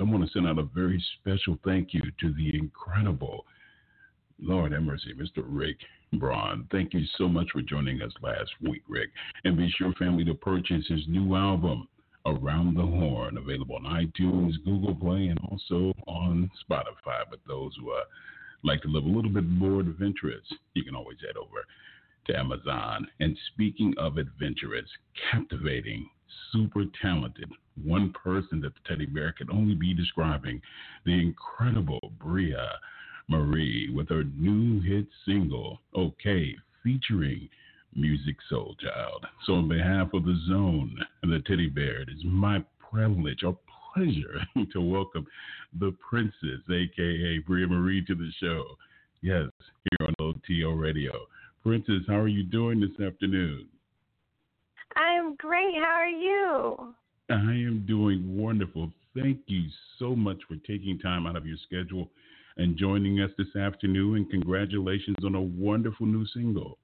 I want to send out a very special thank you to the incredible Lord have mercy, Mr. Rick Braun. Thank you so much for joining us last week, Rick. And be sure, family, to purchase his new album, Around the Horn, available on iTunes, Google Play, and also on Spotify. But those who uh, like to live a little bit more adventurous, you can always head over to Amazon. And speaking of adventurous, captivating, super talented, one person that the teddy bear could only be describing, the incredible Bria Marie with her new hit single, OK, featuring Music Soul Child. So, on behalf of the Zone and the Teddy Bear, it is my privilege or pleasure to welcome the Princess, aka Bria Marie, to the show. Yes, here on OTO Radio. Princess, how are you doing this afternoon? I'm great. How are you? I am doing wonderful. Thank you so much for taking time out of your schedule and joining us this afternoon. And congratulations on a wonderful new single.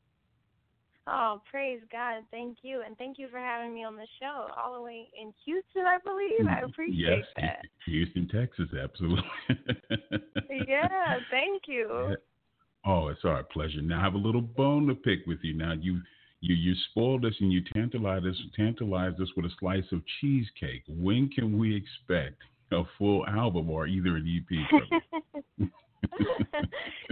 Oh, praise God. Thank you. And thank you for having me on the show all the way in Houston, I believe. I appreciate yes, that. Houston, Texas, absolutely. Yeah, thank you. Oh, it's our pleasure. Now I have a little bone to pick with you. Now you you you spoiled us and you tantalized us tantalized us with a slice of cheesecake. When can we expect a full album or either an EP?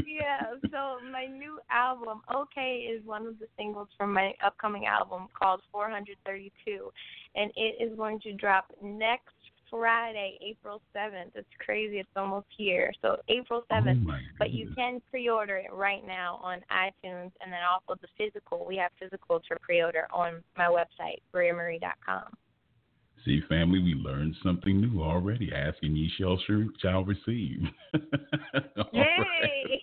yeah, so my new album, OK, is one of the singles from my upcoming album called 432. And it is going to drop next Friday, April 7th. It's crazy. It's almost here. So April 7th. my but you can pre-order it right now on iTunes, and then also the physical. We have physical for pre-order on my website, briamarie.com. See, family, we learned something new already. Asking ye shall shall receive. Yay!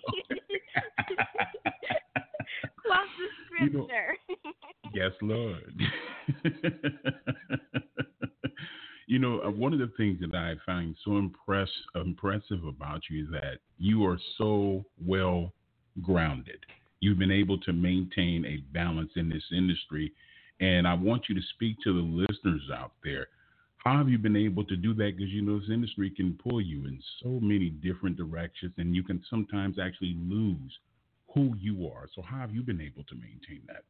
Quote the You know- scripture. Yes, Lord. You know, uh, one of the things that I find so impress, impressive about you is that you are so well grounded. You've been able to maintain a balance in this industry. And I want you to speak to the listeners out there. How have you been able to do that? Because you know, this industry can pull you in so many different directions, and you can sometimes actually lose who you are. So, how have you been able to maintain that?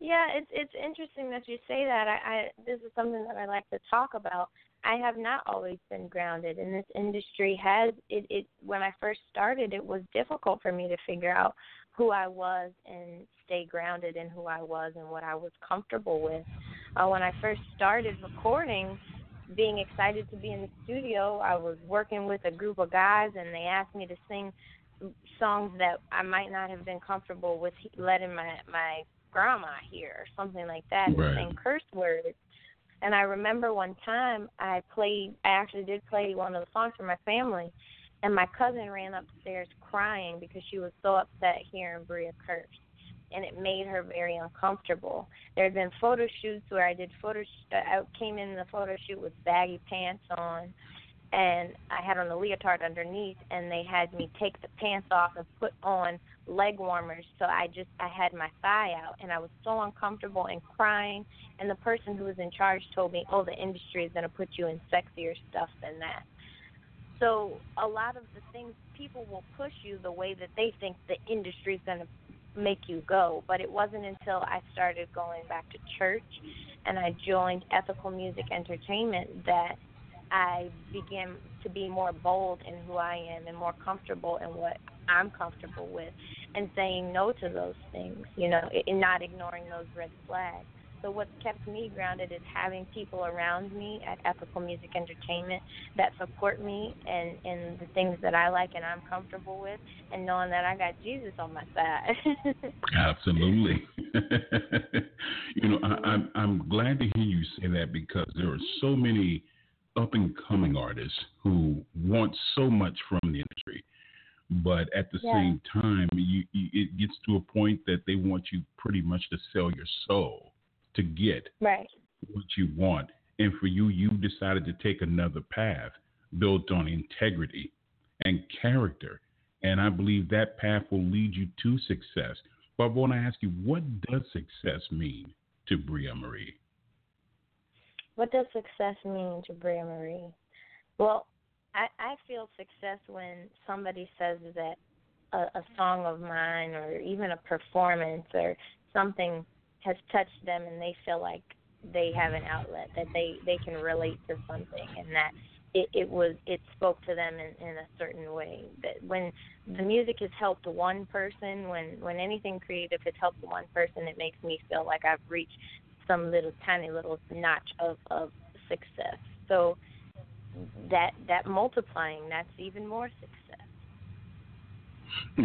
Yeah, it's it's interesting that you say that. I, I this is something that I like to talk about. I have not always been grounded, and this industry has it. It when I first started, it was difficult for me to figure out who I was and stay grounded in who I was and what I was comfortable with. Uh, when I first started recording, being excited to be in the studio, I was working with a group of guys, and they asked me to sing songs that I might not have been comfortable with letting my my grandma hear or something like that and saying curse words. And I remember one time I played I actually did play one of the songs for my family and my cousin ran upstairs crying because she was so upset hearing Bria curse. And it made her very uncomfortable. There had been photo shoots where I did photo. Sh- uh, I came in the photo shoot with baggy pants on, and I had on a leotard underneath, and they had me take the pants off and put on leg warmers. So I just I had my thigh out, and I was so uncomfortable and crying. And the person who was in charge told me, "Oh, the industry is going to put you in sexier stuff than that." So a lot of the things people will push you the way that they think the industry is going to make you go. But it wasn't until I started going back to church and I joined Ethical Music Entertainment that I began to be more bold in who I am and more comfortable in what I'm comfortable with and saying no to those things, you know, and not ignoring those red flags. So what's kept me grounded is having people around me at Ethical Music Entertainment that support me and and the things that I like and I'm comfortable with, and knowing that I got Jesus on my side. Absolutely. you know, I, I'm I'm glad to hear you say that because there are so many up and coming artists who want so much from the industry but at the yeah. same time you, you, it gets to a point that they want you pretty much to sell your soul to get right. what you want. And for you, you decided to take another path built on integrity and character. And I believe that path will lead you to success. But I want to ask you, what does success mean to Bria Marie? What does success mean to Bria Marie? Well, I, I feel success when somebody says that a, a song of mine or even a performance or something has touched them and they feel like they have an outlet that they they can relate to something and that it, it was it spoke to them in, in a certain way. That when the music has helped one person when when anything creative has helped one person it makes me feel like i've reached some little tiny little notch of of success. So that that multiplying that's even more success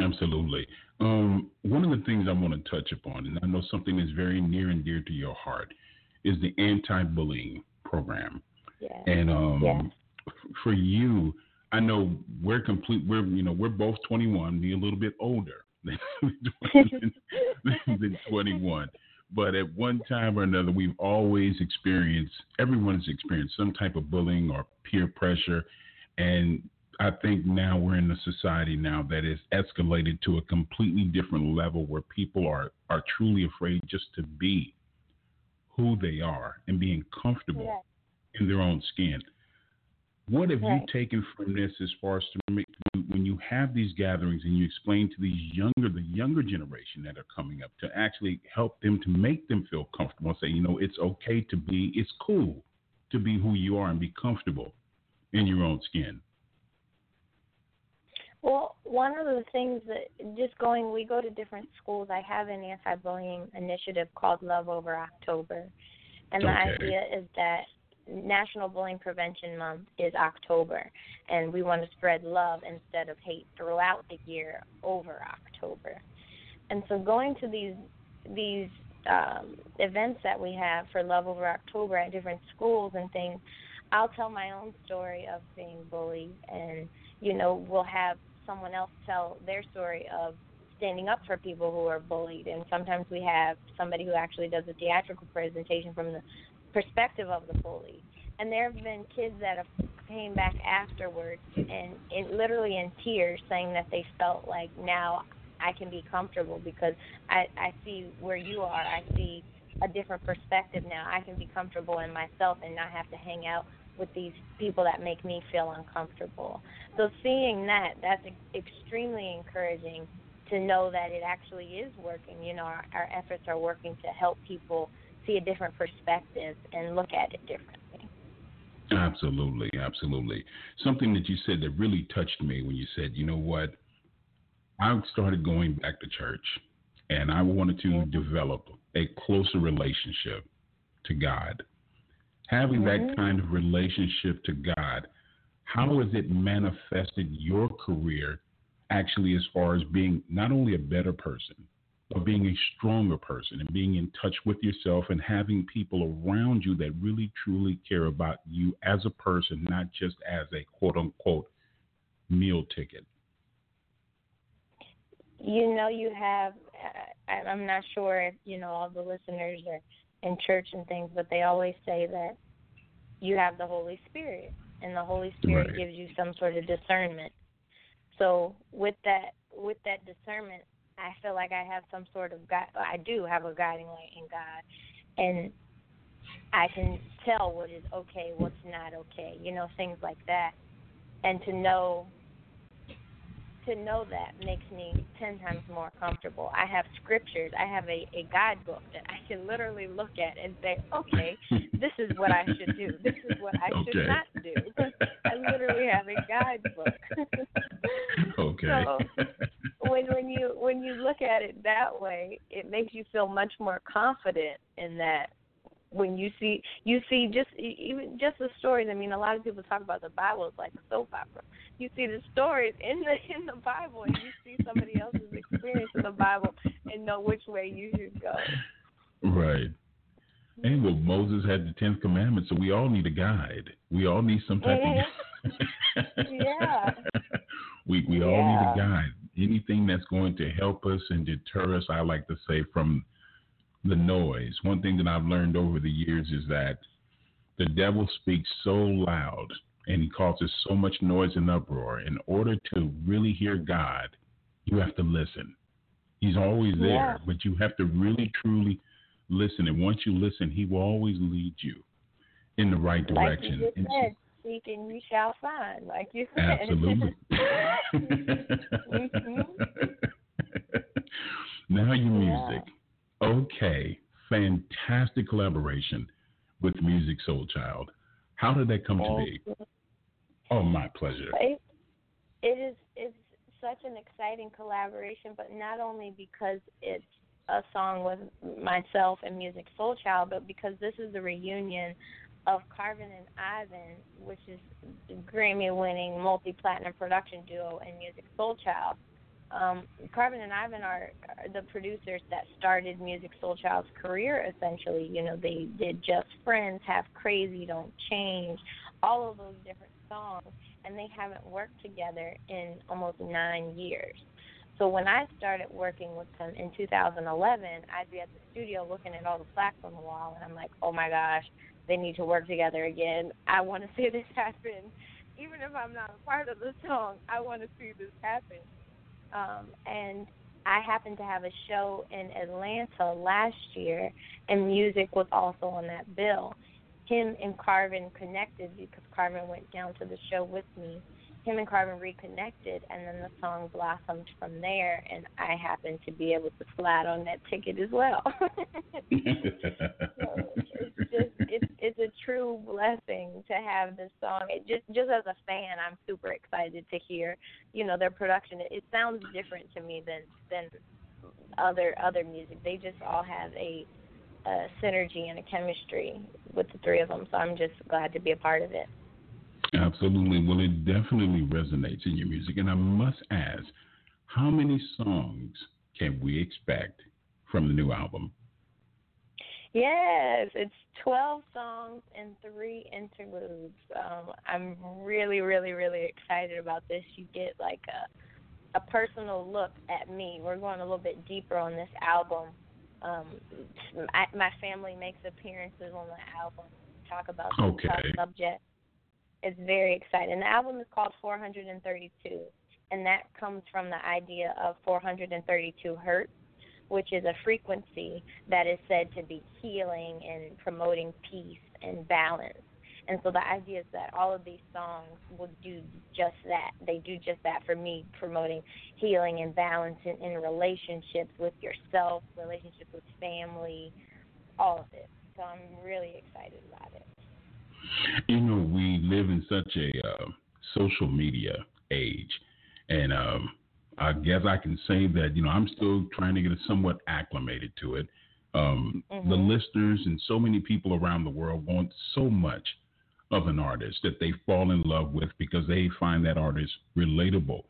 absolutely um, one of the things I want to touch upon, and I know something that's very near and dear to your heart, is the anti-bullying program. Yeah. And um, yeah. for you, I know we're complete. We're you know we're both 21, me a little bit older than, than 21. But at one time or another, we've always experienced. Everyone's experienced some type of bullying or peer pressure, and I think now we're in a society now that is escalated to a completely different level where people are are truly afraid just to be who they are and being comfortable yeah. in their own skin. What have right. you taken from this as far as to make when you have these gatherings and you explain to these younger the younger generation that are coming up to actually help them to make them feel comfortable and say, you know, it's okay to be it's cool to be who you are and be comfortable in your own skin. Well, one of the things that just going, we go to different schools. I have an anti-bullying initiative called Love Over October, and okay. the idea is that National Bullying Prevention Month is October, and we want to spread love instead of hate throughout the year over October. And so, going to these these um, events that we have for Love Over October at different schools and things, I'll tell my own story of being bullied, and you know, we'll have someone else tell their story of standing up for people who are bullied. And sometimes we have somebody who actually does a theatrical presentation from the perspective of the bully. And there have been kids that have came back afterwards and, and literally in tears saying that they felt like now I can be comfortable because I, I see where you are. I see a different perspective now. I can be comfortable in myself and not have to hang out with these people that make me feel uncomfortable. So seeing that, that's extremely encouraging to know that it actually is working. You know, our, our efforts are working to help people see a different perspective and look at it differently. Absolutely, absolutely. Something that you said that really touched me when you said, you know what, I started going back to church and I wanted to mm-hmm. develop a closer relationship to God having mm-hmm. that kind of relationship to God, how has it manifested your career actually as far as being not only a better person, being a stronger person and being in touch with yourself and having people around you that really truly care about you as a person, not just as a quote unquote meal ticket? You know, you have, I'm not sure if, you know, all the listeners are in church and things, but they always say that you have the Holy Spirit, and the Holy Spirit right. gives you some sort of discernment. So with that, with that discernment, I feel like I have some sort of guide. I do have a guiding light in God, and I can tell what is okay, what's not okay. You know, things like that, and to know to know that makes me ten times more comfortable. I have scriptures. I have a, a guidebook that I can literally look at and say, okay, this is what I should do. This is what I Okay. should not do. I literally have a guidebook. okay. So when when you when you look at it that way, it makes you feel much more confident in that. When you see you see just even just the stories. I mean, a lot of people talk about the Bible as like a soap opera. You see the stories in the in the Bible, and you see somebody else's experience in the Bible, and know which way you should go. right. And well, Moses had the Tenth Commandment, so we all need a guide. We all need some type of. Yeah. we we all need a guide. Anything that's going to help us and deter us, I like to say, from the noise. One thing that I've learned over the years is that the devil speaks so loud and he causes so much noise and uproar. In order to really hear God, you have to listen. He's always there, Yeah. but you have to really truly listen. And once you listen, he will always lead you in the right Like direction. you just And said, seek and you shall find. Like you said. Absolutely. Mhm. now your music. Okay. Fantastic collaboration with Musiq Soulchild. How did that come to be? Oh, my pleasure. It, it is it's such an exciting collaboration, but not only because it's a song with myself and Music Soul Child, but because this is the reunion of Carvin and Ivan, which is the Grammy-winning multi-platinum production duo and Music Soul Child. Um, Carvin and Ivan are, are the producers that started Music Soul Child's career. Essentially, you know, they did Just Friends, Halfcrazy, Don't Change, all of those different songs, and they haven't worked together in almost nine years. So when I started working with them in 2011, I'd be at the studio looking at all the plaques on the wall, and I'm like, oh my gosh, they need to work together again. I want to see this happen. Even if I'm not a part of the song, I want to see this happen. Um, and I happened to have a show in Atlanta last year, and Musiq was also on that bill. Him and Carvin connected because Carvin went down to the show with me. Him and Carvin reconnected, and then the song blossomed from there. And I happened to be able to slide on that ticket as well. so it's just it's it's a true blessing to have this song. It just just as a fan, I'm super excited to hear, you know, their production. It, it sounds different to me than than other other music. They just all have a, a synergy and a chemistry with the three of them. So I'm just glad to be a part of it. Absolutely. Well, it definitely resonates in your music. And I must ask, how many songs can we expect from the new album? Yes, it's 12 songs and three interludes. Um, I'm really, really, really excited about this. You get like a a personal look at me. We're going a little bit deeper on this album. Um, I, my family makes appearances on the album. Talk about some Okay. tough subjects. It's very exciting. The album is called 432, and that comes from the idea of 432 hertz which is a frequency that is said to be healing and promoting peace and balance. And so the idea is that all of these songs will do just that. They do just that for me, promoting healing and balance in, in relationships with yourself, relationships with family, all of it. So I'm really excited about it. You know, we live in such a uh, social media age, and um, I guess I can say that you know I'm still trying to get somewhat acclimated to it. Um, The Mhm. listeners and so many people around the world want so much of an artist that they fall in love with because they find that artist relatable.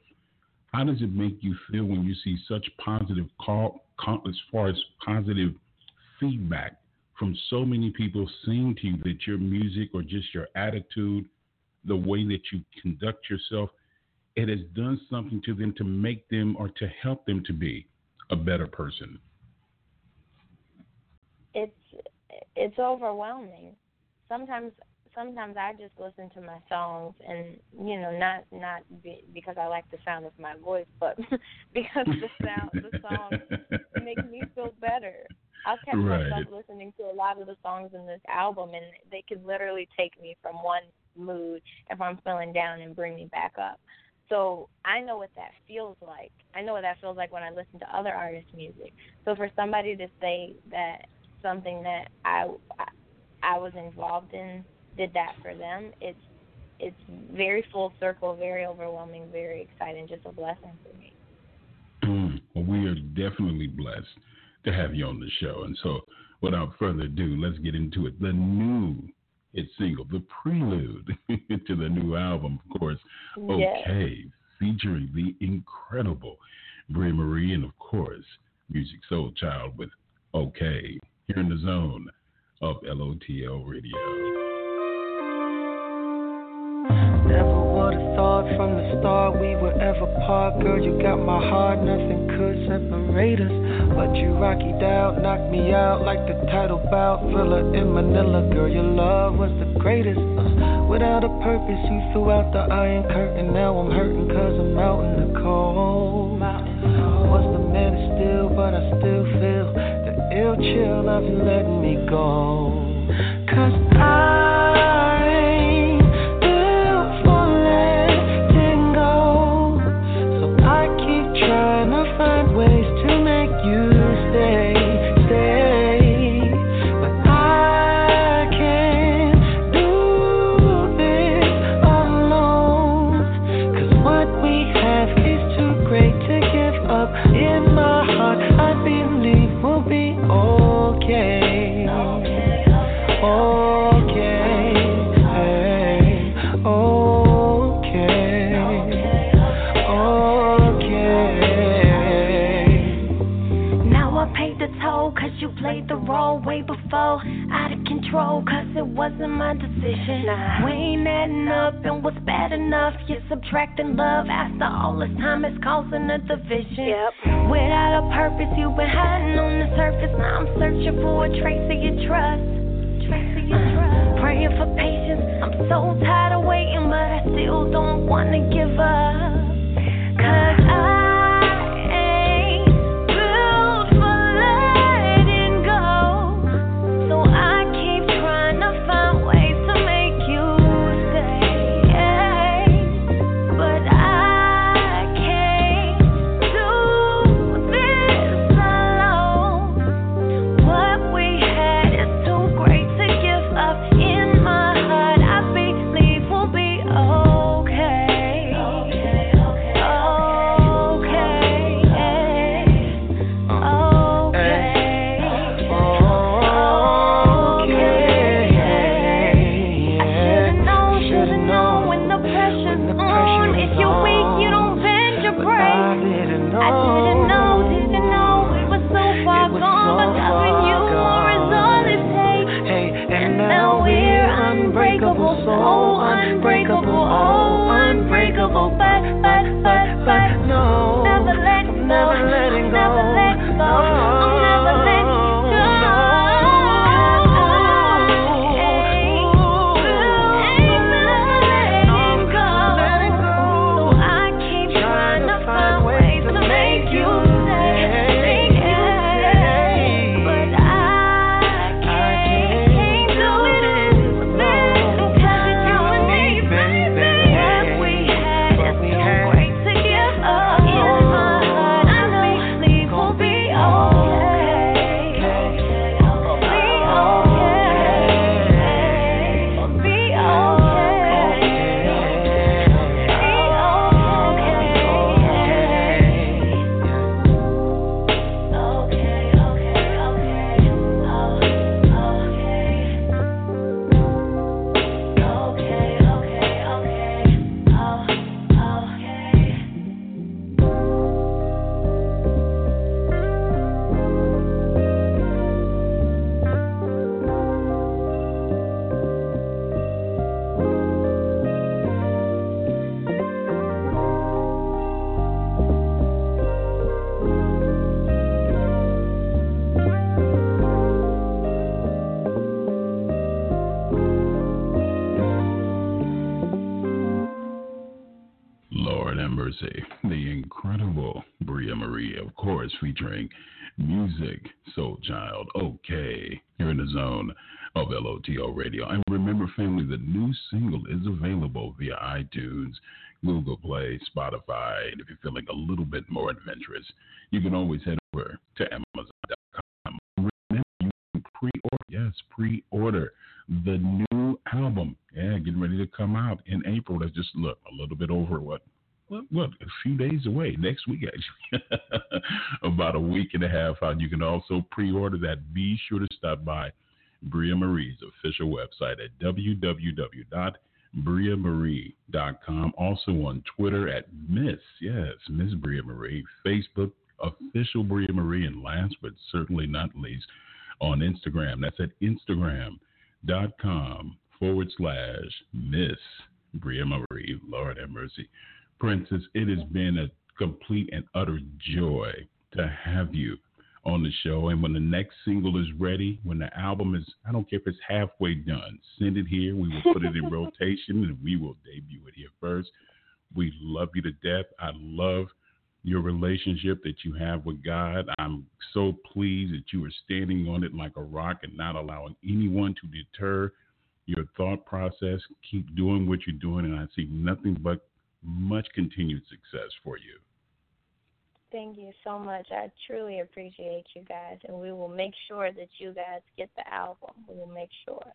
How does it make you feel when you see such positive call, call as far as positive feedback from so many people saying to you that your music or just your attitude, the way that you conduct yourself, it has done something to them to make them or to help them to be a better person. it's it's overwhelming. Sometimes sometimes I just listen to my songs and you know not not be, because I like the sound of my voice, but because the sound the songs make me feel better. I'll catch Right. myself listening to a lot of the songs in this album, and they can literally take me from one mood if I'm feeling down and bring me back up. So I know what that feels like. I know what that feels like when I listen to other artists' music. So for somebody to say that something that I I was involved in did that for them, it's it's very full circle, very overwhelming, very exciting, just a blessing for me. Mm, well, we are definitely blessed to have you on the show. And so, without further ado, let's get into it. The new hit single, the prelude to the new album, of course, Okay, featuring the incredible Bria Marie and, of course, Music Soul Child with Okay, here in the zone of LOTL Radio. Thought from the start we would ever part. Girl, you got my heart, nothing could separate us. But you rockied out, knocked me out like the title bout. Thriller in Manila, girl, your love was the greatest. Uh, without a purpose, you threw out the iron curtain. Now I'm hurting cause I'm out in the cold. Was the man still, but I still feel the ill chill of you letting me go. Cause I control, cause it wasn't my decision. Nah. We ain't adding up, and what's bad enough? You're subtracting love after all this time, it's causing a division. Yep. Without a purpose, you've been hiding on the surface. Now I'm searching for a trace of your trust. Trace of your trust. Praying for patience. I'm so tired of waiting, but I still don't wanna give up. Cause I yes, pre-order the new album. Yeah, getting ready to come out in April. That's just look a little bit over what what, what a few days away next week actually. About a week and a half out. You can also pre-order that. Be sure to stop by bria marie's official website at www.briamarie.com also on twitter at miss yes miss bria marie. Facebook official bria marie. And last but certainly not least on instagram that's at instagram.com forward slash miss bria marie lord have mercy Princess, it has been a complete and utter joy to have you on the show. And when the next single is ready, when the album is, I don't care if it's halfway done, send it here. We will put it in rotation and we will debut it here first. We love you to death. I love your relationship that you have with God. I'm so pleased that you are standing on it like a rock and not allowing anyone to deter your thought process. Keep doing what you're doing, and I see nothing but much continued success for you. Thank you so much. I truly appreciate you guys, and we will make sure that you guys get the album. We will make sure.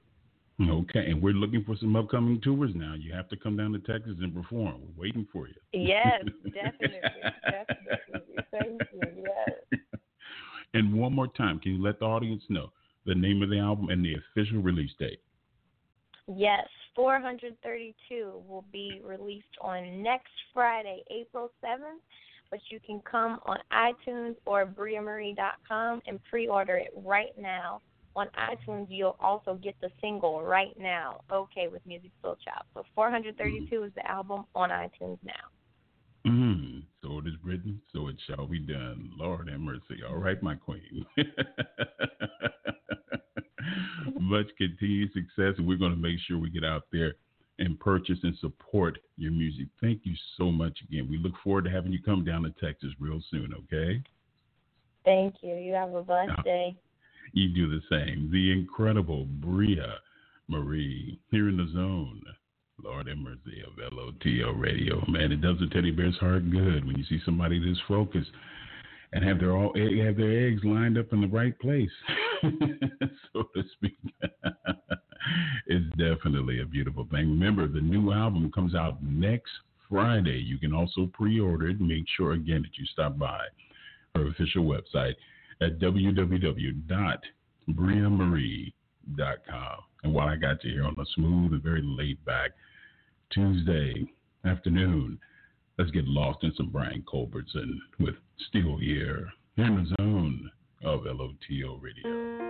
Mm-hmm. Okay, and we're looking for some upcoming tours now. You have to come down to Texas and perform. We're waiting for you. Yes, definitely, definitely. Thank you. Yes. And one more time, can you let the audience know the name of the album and the official release date? Yes, 432 will be released on next Friday, April 7th. But you can come on iTunes or briamarie.com and pre-order it right now. On iTunes, you'll also get the single right now. Okay, with Musiq Soulchild. So 432 is the album on iTunes now. Mm, so it is written, so it shall be done. Lord have mercy. All right, my queen. Much continued success, and we're going to make sure we get out there and purchase and support your music. Thank you so much again. We look forward to having you come down to Texas real soon, okay? Thank you. You have a blessed Uh, day. You do the same. The incredible Bria Marie here in the zone. Lord have mercy of LOTO radio. Man, it does a teddy bear's heart good when you see somebody that's focused and have their all eh, have their eggs lined up in the right place, so to speak. it's definitely a beautiful thing. Remember, the new album comes out next Friday. You can also pre-order it. Make sure again that you stop by her official website at www.briamarie.com. And while I got you here on a smooth and very laid back Tuesday afternoon, let's get lost in some Brian Culbertson with Here here in the zone of LOTO Radio.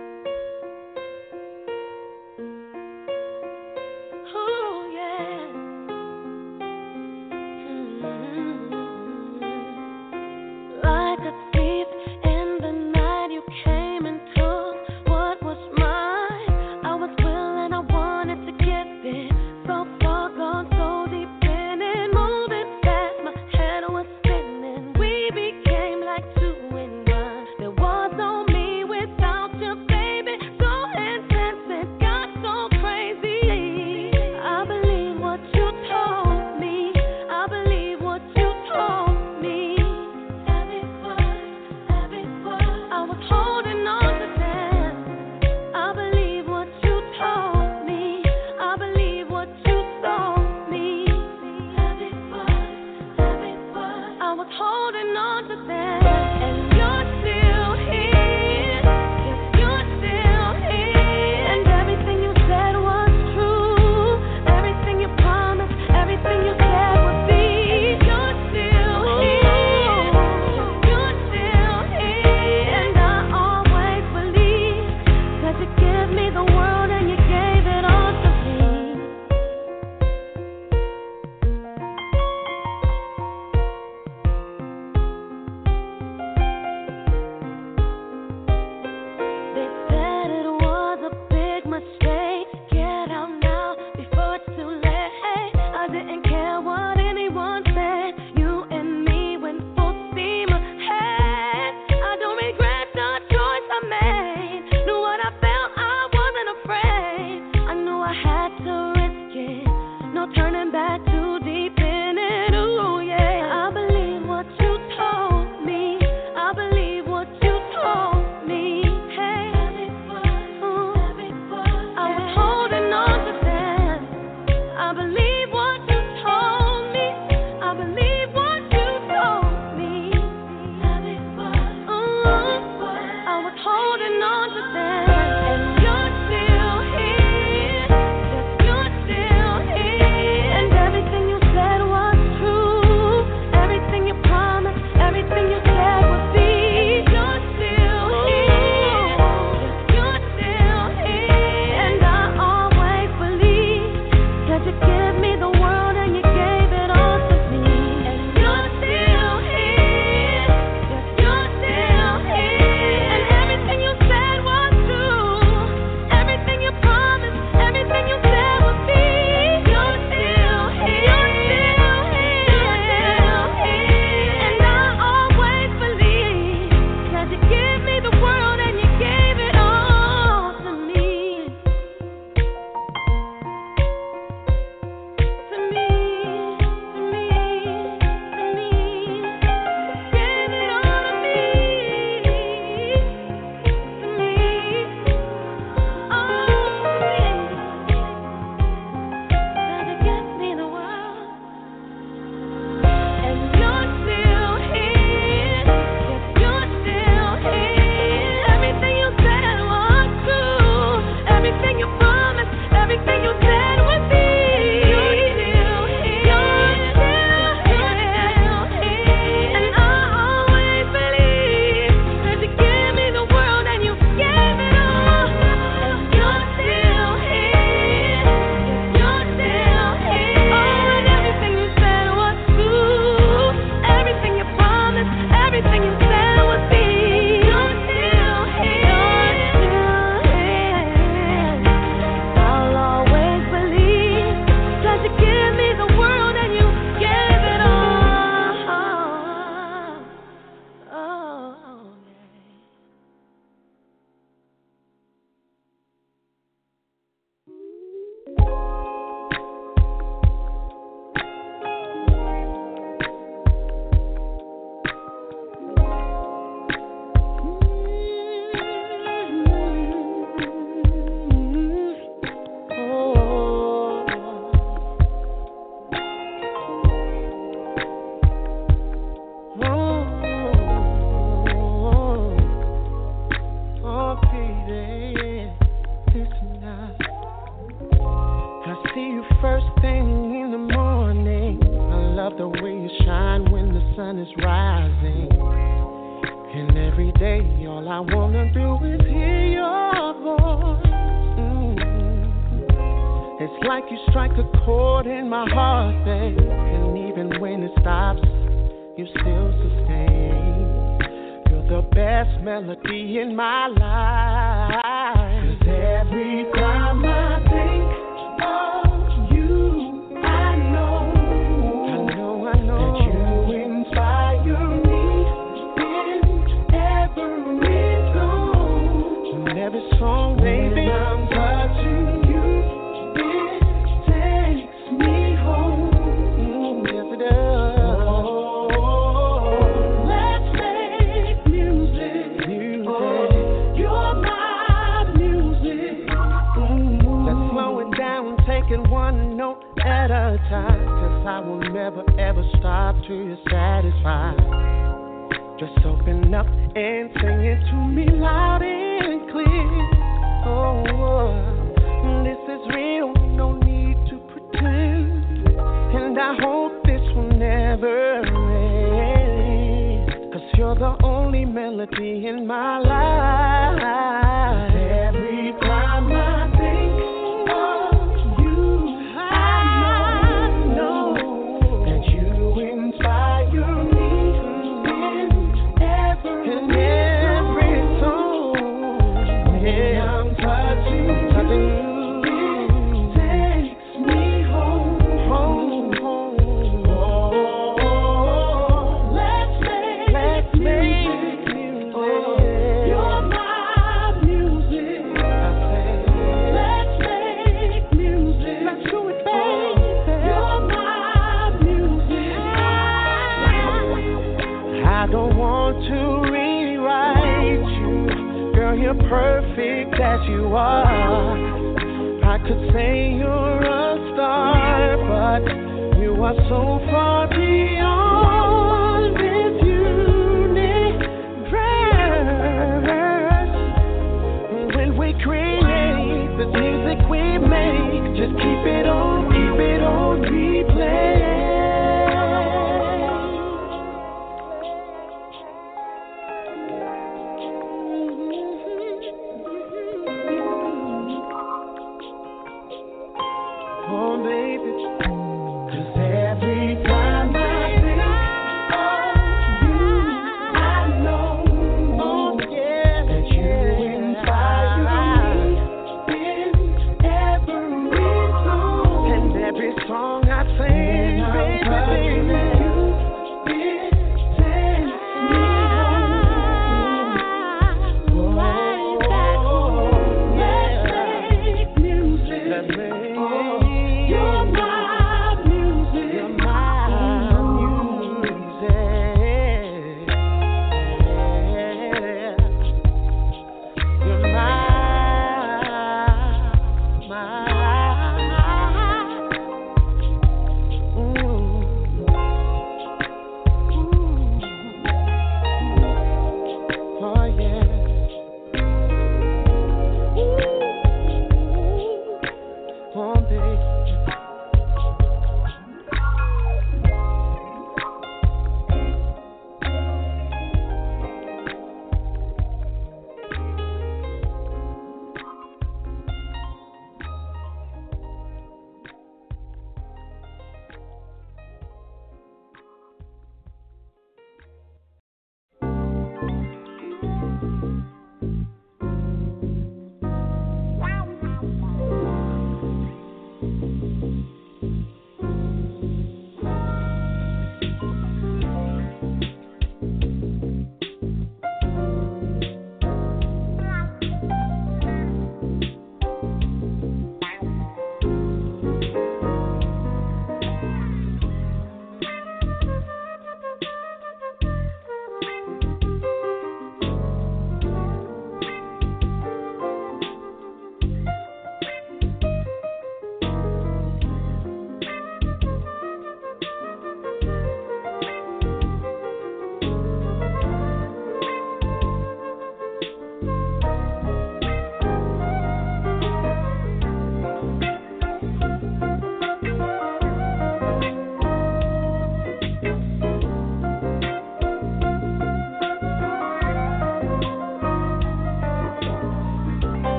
You still sustain. You're the best melody in my life. Open up and sing it to me loud and clear. Oh, oh, this is real, no need to pretend. And I hope this will never end. Cause you're the only melody in my life. Perfect as you are. I could say you're a star, but you are so far beyond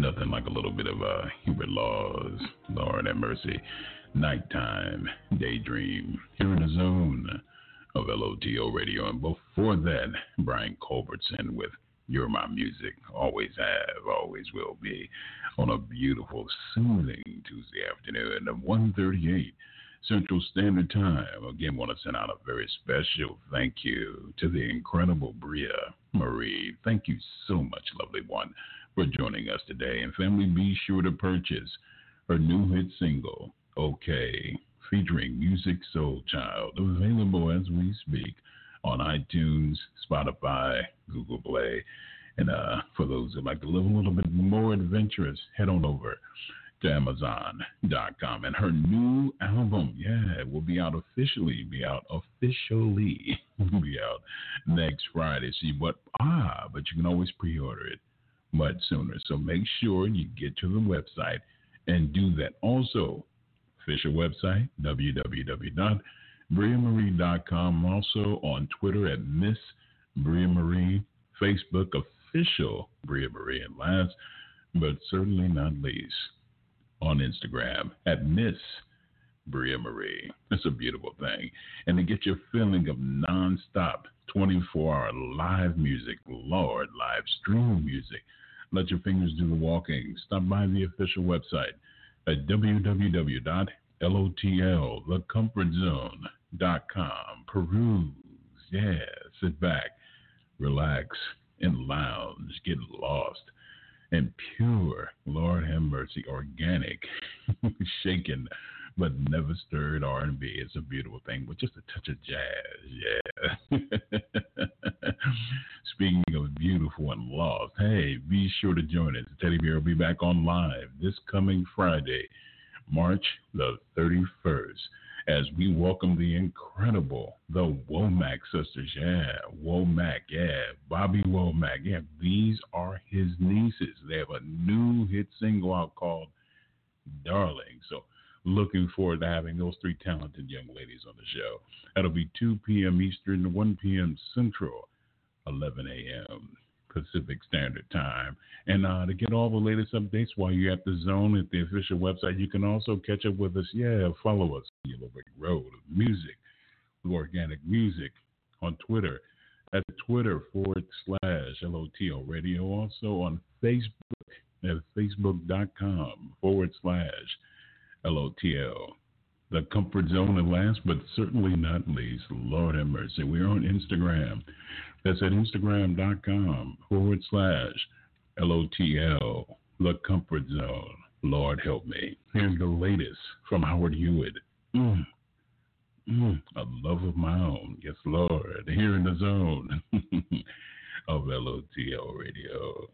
Nothing like a little bit of uh, Hubert Laws, Lord have mercy. Nighttime, Daydream, here in the zone of LOTL Radio. And before that, Brian Culbertson with You're My Music. Always have, always will be. On a beautiful, soothing Tuesday afternoon of 138 Central Standard Time. Again, want to send out a very special thank you to the incredible Bria Marie. Thank you so much, lovely one, for joining us today. And family, be sure to purchase her new hit single, OK, featuring Music Soul Child, available as we speak on iTunes, Spotify, Google Play. And uh, for those that like to live a little bit more adventurous, head on over to Amazon.com. And her new album, yeah, will be out officially, be out officially, be out next Friday. See what, ah, but you can always pre order it much sooner. So make sure you get to the website and do that. Also, official website, www.briamarie.com. Also on Twitter at Miss Bria Marie, Facebook official Bria Marie, and last but certainly not least, on Instagram at Miss Bria Marie. It's a beautiful thing. And to get your feeling of nonstop 24 hour live music, Lord, live stream music, let your fingers do the walking. Stop by the official website at www.lotlthecomfortzone.com. Peruse, yeah, sit back, relax, and lounge, get lost. And pure, Lord have mercy, organic, shaken but never stirred R&B. It's a beautiful thing, with just a touch of jazz, yeah. Speaking of beautiful and lost, hey, be sure to join us. Teddy Bear will be back on live this coming Friday, March the 31st, as we welcome the incredible, the Womack sisters. Yeah, Womack, yeah, Bobby Womack. Yeah, these are his nieces. They have a new hit single out called Darling. So looking forward to having those three talented young ladies on the show. That'll be 2 p.m. Eastern, 1 p.m. Central, 11 a.m. Pacific Standard Time. And uh, to get all the latest updates while you're at the zone at the official website, you can also catch up with us. Yeah, follow us, Yellow Brick Road of Music, Organic Music on Twitter at Twitter forward slash LOTL Radio. Also on Facebook at facebook.com forward slash LOTL. The comfort zone, and last but certainly not least, Lord have mercy. We're on Instagram. That's at Instagram.com forward slash LOTL, the comfort zone. Lord help me. Here's the latest from Howard Hewitt. Mm. Mm. A love of my own. Yes, Lord. Here in the zone of LOTL Radio.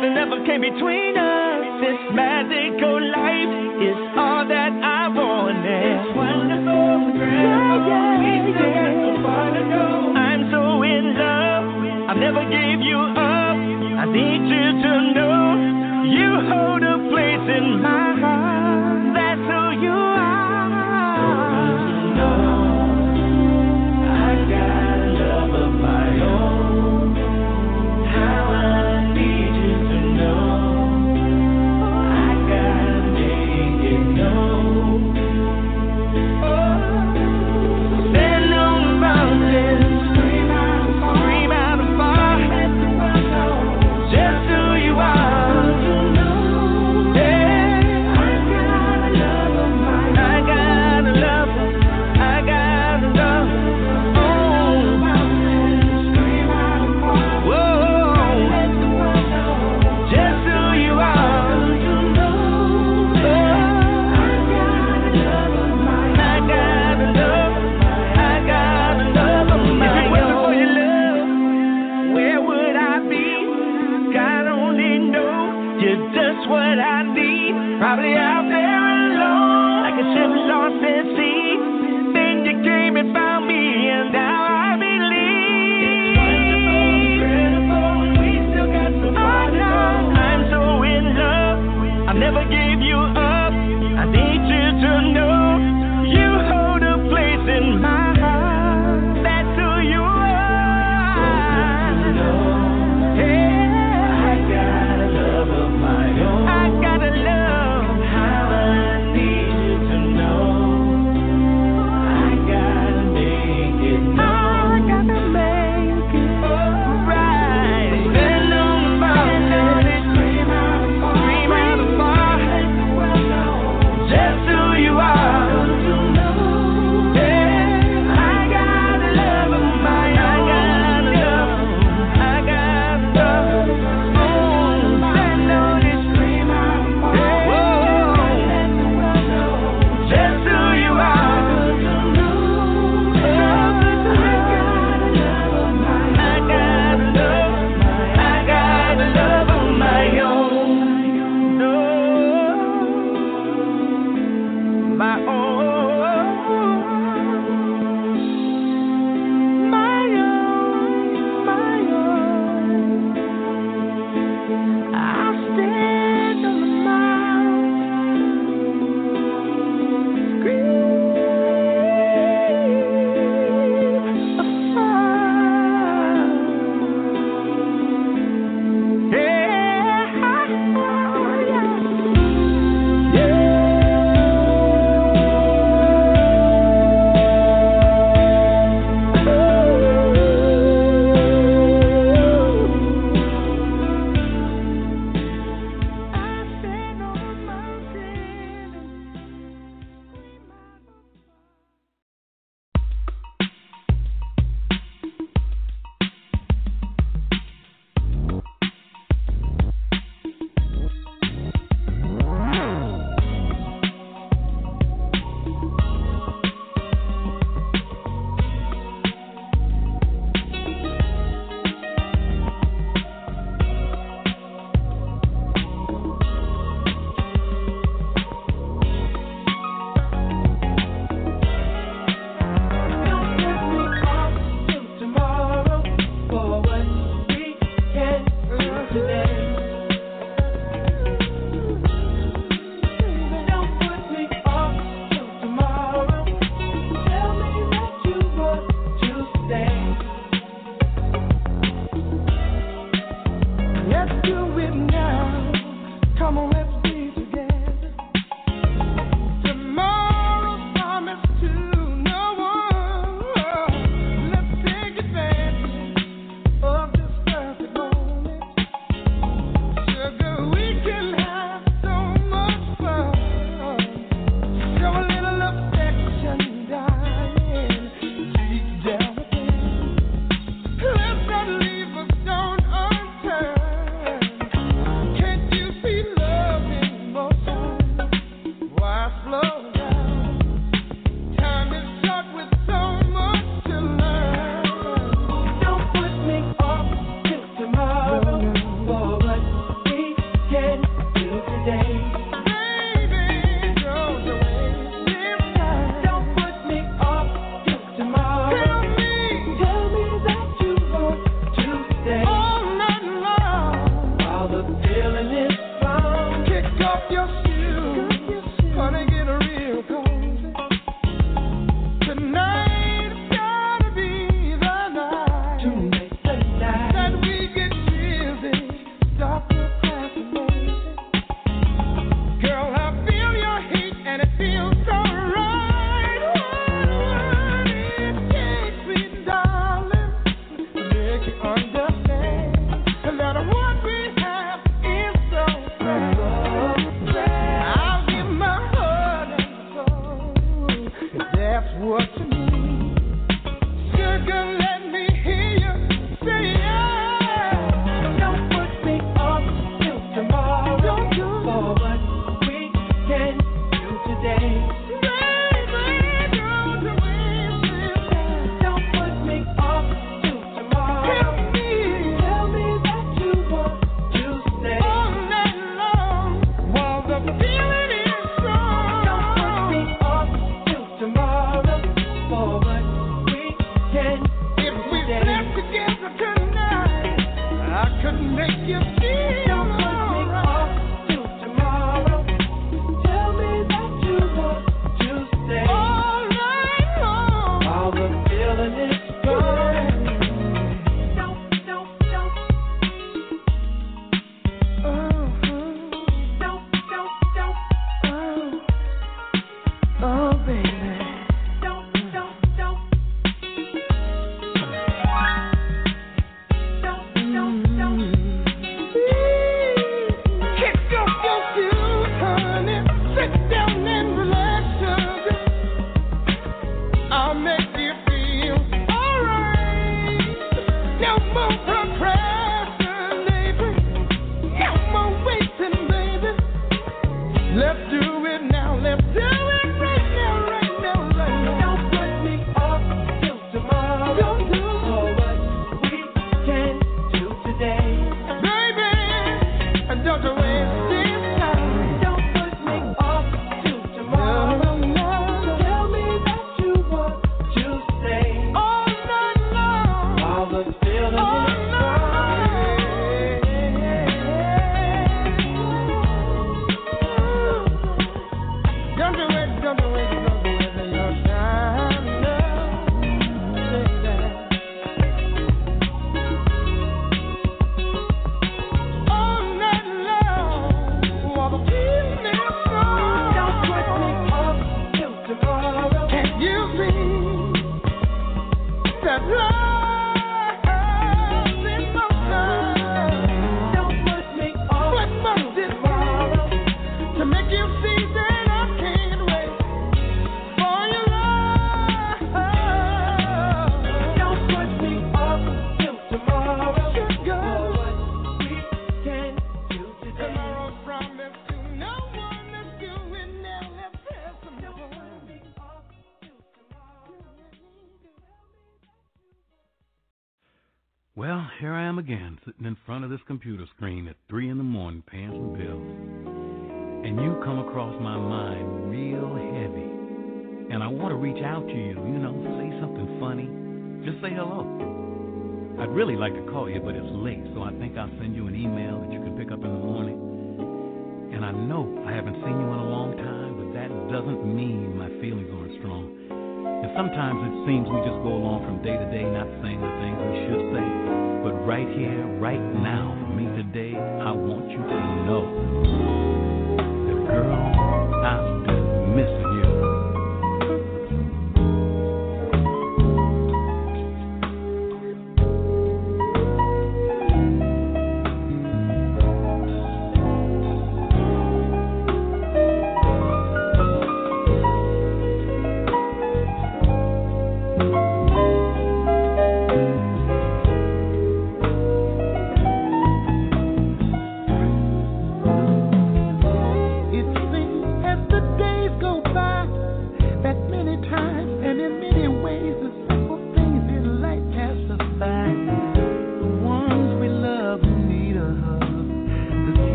Nothing ever came between us. This magical life is all that I wanted. It's wonderful, yeah, yeah, we still so far to go. I'm so in love. I never gave you up. I need you to know you hold a place in my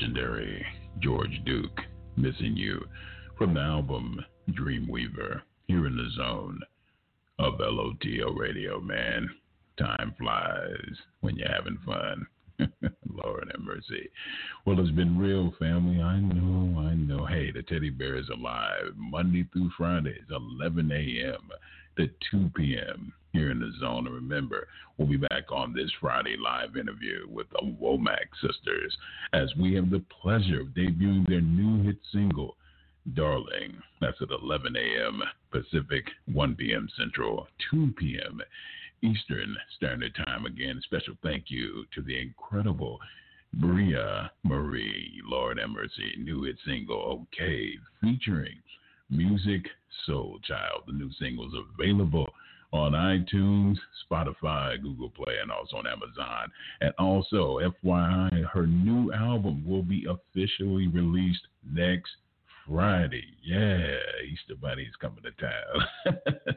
legendary George Duke, Missing You, from the album Dreamweaver, here in the zone of LOTL Radio, man. Time flies when you're having fun. Lord have mercy. Well, it's been real, family. I know, I know. Hey, the teddy bear is alive Monday through Fridays, 11 a.m. to 2 p.m. here in the zone. And remember, we'll be back on this Friday live interview with the Womack sisters as we have the pleasure of debuting their new hit single, Darling. That's at 11 a.m. Pacific, 1 p.m. Central, 2 p.m. Eastern Standard Time. Again, special thank you to the incredible Bria Marie, Lord have mercy, new hit single, Okay, featuring Music Soul Child. The new single is available on iTunes, Spotify, Google Play, and also on Amazon. And also, FYI, her new album will be officially released next Friday. Yeah, Easter Bunny's coming to town.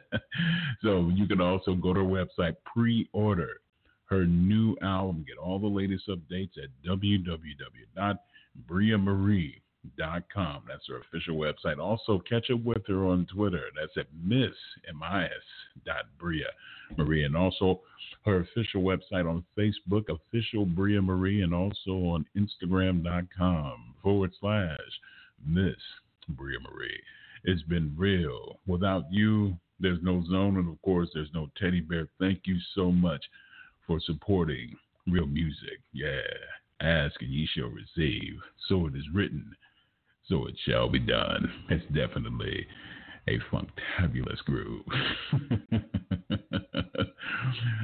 so you can also go to her website, pre order her new album, get all the latest updates at www.briamarie.com. That's her official website. Also, catch up with her on Twitter. That's at miss, Marie. And also her official website on Facebook, official Bria Marie, and also on Instagram.com forward slash Miss Bria Marie. It's been real. Without you, there's no zone, and of course, there's no teddy bear. Thank you so much for supporting real music. Yeah. Ask and ye shall receive. So it is written, so it shall be done. It's definitely a funktabulous groove.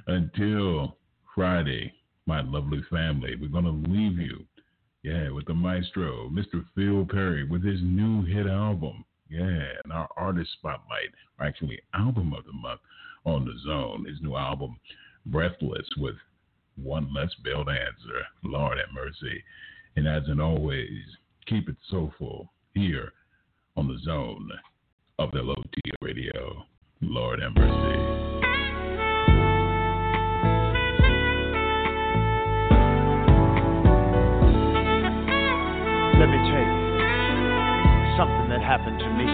Until Friday, my lovely family, we're going to leave you yeah, with the maestro, Mr. Phil Perry, with his new hit album. Yeah, and our artist spotlight, or actually album of the month on the zone, his new album, Breathless, with one less bell answer. Lord have mercy. And as in always, keep it soulful here on the zone of the LOT Radio. Lord have mercy. Let me tell you something that happened to me.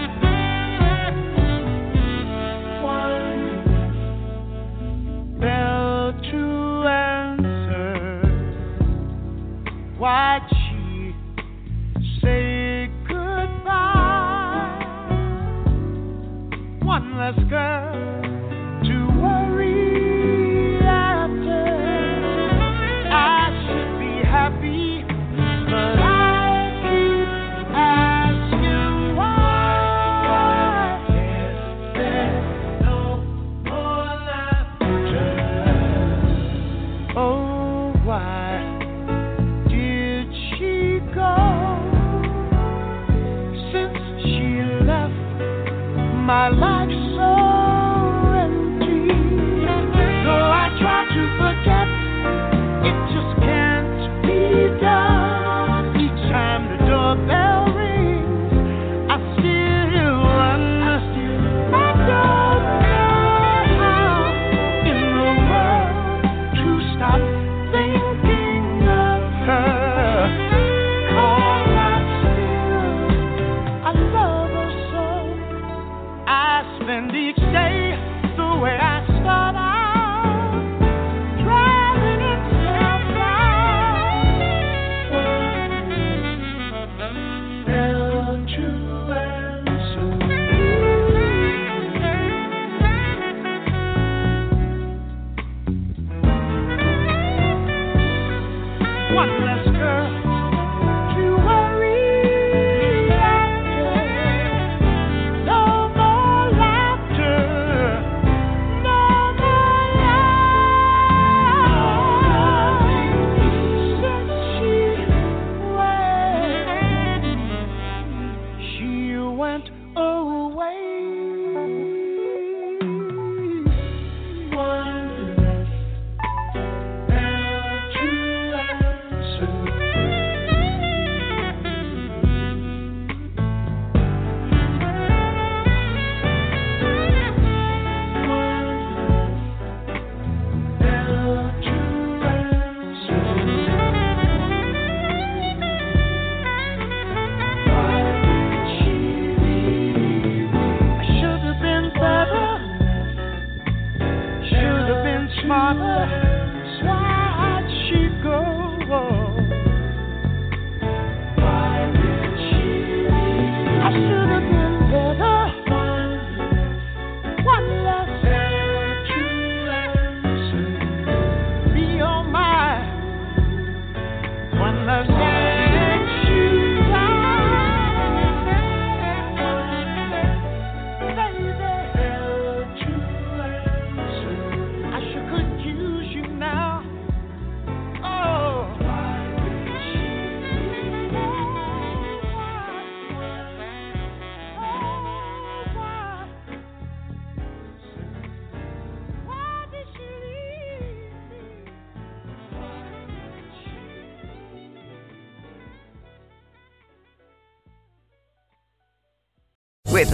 One bell to answer. Why'd One less girl